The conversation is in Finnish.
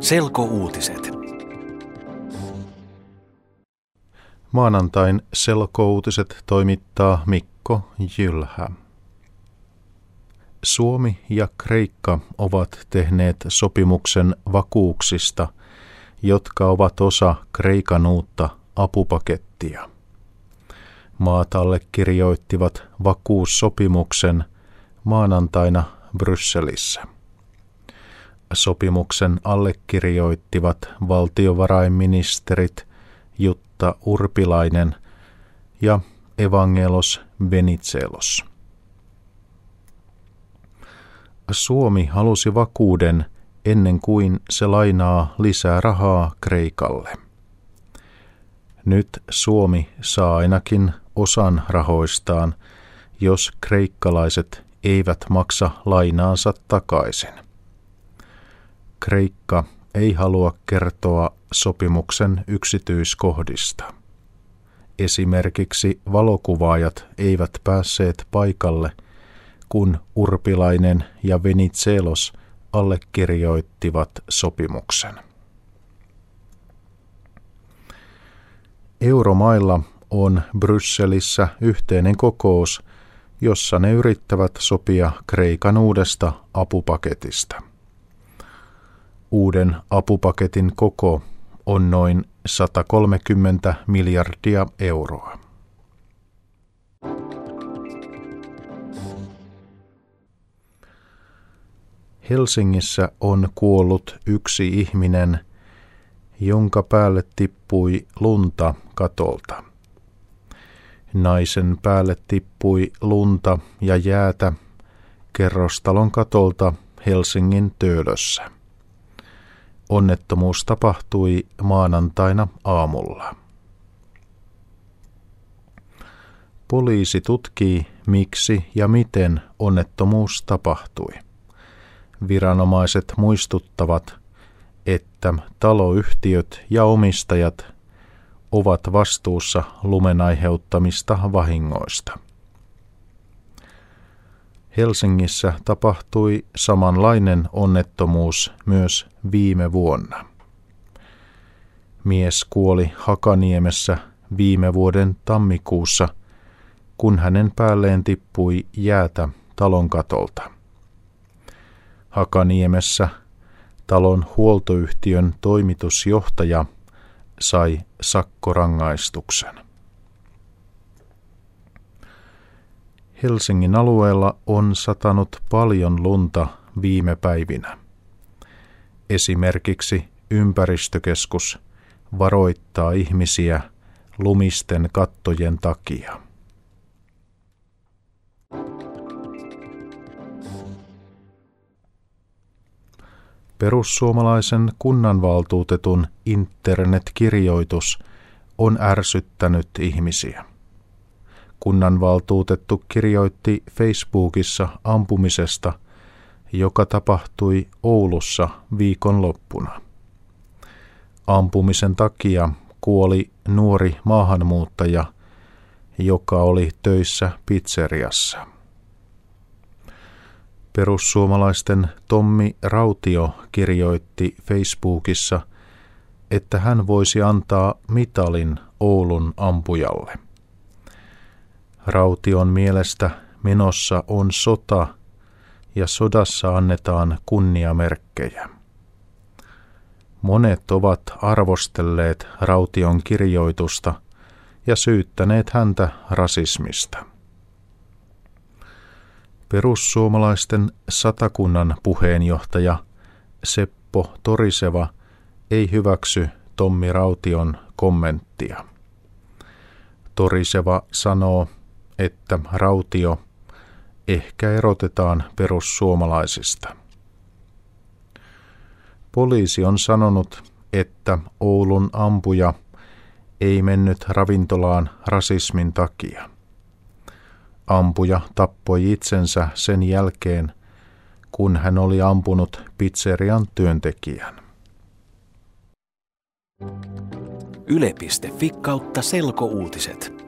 Selkouutiset. Maanantain selkouutiset toimittaa Mikko Jylhä. Suomi ja Kreikka ovat tehneet sopimuksen vakuuksista, jotka ovat osa Kreikan uutta apupakettia. Maat allekirjoittivat vakuussopimuksen maanantaina Brysselissä. Sopimuksen allekirjoittivat valtiovarainministerit Jutta Urpilainen ja Evangelos Venizelos. Suomi halusi vakuuden ennen kuin se lainaa lisää rahaa Kreikalle. Nyt Suomi saa ainakin osan rahoistaan, jos kreikkalaiset eivät maksa lainaansa takaisin. Kreikka ei halua kertoa sopimuksen yksityiskohdista. Esimerkiksi valokuvaajat eivät päässeet paikalle, kun Urpilainen ja Venizelos allekirjoittivat sopimuksen. Euromailla on Brysselissä yhteinen kokous, jossa ne yrittävät sopia Kreikan uudesta apupaketista. Uuden apupaketin koko on noin 130 miljardia euroa. Helsingissä on kuollut yksi ihminen, jonka päälle tippui lunta katolta. Naisen päälle tippui lunta ja jäätä kerrostalon katolta Helsingin Töölössä. Onnettomuus tapahtui maanantaina aamulla. Poliisi tutkii, miksi ja miten onnettomuus tapahtui. Viranomaiset muistuttavat, että taloyhtiöt ja omistajat ovat vastuussa lumen aiheuttamista vahingoista. Helsingissä tapahtui samanlainen onnettomuus myös viime vuonna. Mies kuoli Hakaniemessä viime vuoden tammikuussa, kun hänen päälleen tippui jäätä talon katolta. Hakaniemessä talon huoltoyhtiön toimitusjohtaja sai sakkorangaistuksen. Helsingin alueella on satanut paljon lunta viime päivinä. Esimerkiksi ympäristökeskus varoittaa ihmisiä lumisten kattojen takia. Perussuomalaisen kunnanvaltuutetun internetkirjoitus on ärsyttänyt ihmisiä. Kunnanvaltuutettu kirjoitti Facebookissa ampumisesta, joka tapahtui Oulussa viikonloppuna. Ampumisen takia kuoli nuori maahanmuuttaja, joka oli töissä pizzeriassa. Perussuomalaisten Tommi Rautio kirjoitti Facebookissa, että hän voisi antaa mitalin Oulun ampujalle. Raution mielestä menossa on sota ja sodassa annetaan kunniamerkkejä. Monet ovat arvostelleet Raution kirjoitusta ja syyttäneet häntä rasismista. Perussuomalaisten satakunnan puheenjohtaja Seppo Toriseva ei hyväksy Tommi Raution kommenttia. Toriseva sanoo, että Rautio ehkä erotetaan perussuomalaisista. Poliisi on sanonut, että Oulun ampuja ei mennyt ravintolaan rasismin takia. Ampuja tappoi itsensä sen jälkeen, kun hän oli ampunut pizzerian työntekijän. Yle.fi kautta selkouutiset.